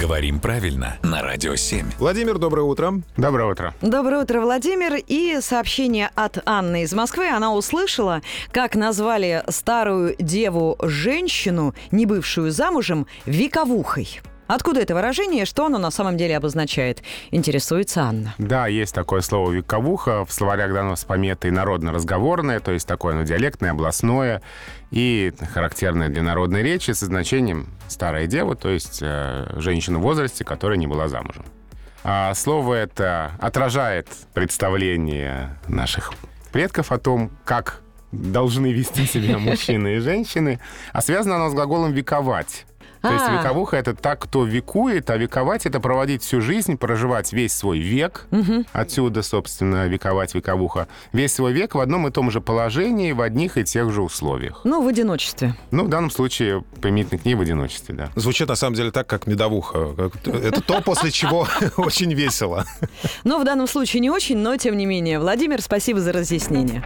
Говорим правильно на Радио 7. Владимир, доброе утро. Доброе утро. Доброе утро, Владимир. И сообщение от Анны из Москвы. Она услышала, как назвали старую деву-женщину, не бывшую замужем, вековухой. Откуда это выражение, что оно на самом деле обозначает? Интересуется Анна. Да, есть такое слово «вековуха». В словарях дано с пометой «народно-разговорное», то есть такое ну, диалектное, областное и характерное для народной речи со значением «старая дева», то есть э, женщина в возрасте, которая не была замужем. А слово это отражает представление наших предков о том, как должны вести себя мужчины и женщины, а связано оно с глаголом «вековать». То есть А. вековуха это так, кто векует, а вековать это проводить всю жизнь, проживать весь свой век. Отсюда, собственно, вековать, вековуха. Весь свой век в одном и том же положении, в одних и тех же условиях. Ну, в одиночестве. Ну, в данном случае применительно к ней в одиночестве, да. Звучит на самом деле так, как медовуха. Это то, после чего очень весело. Но в данном случае не очень, но тем не менее. Владимир, спасибо за разъяснение.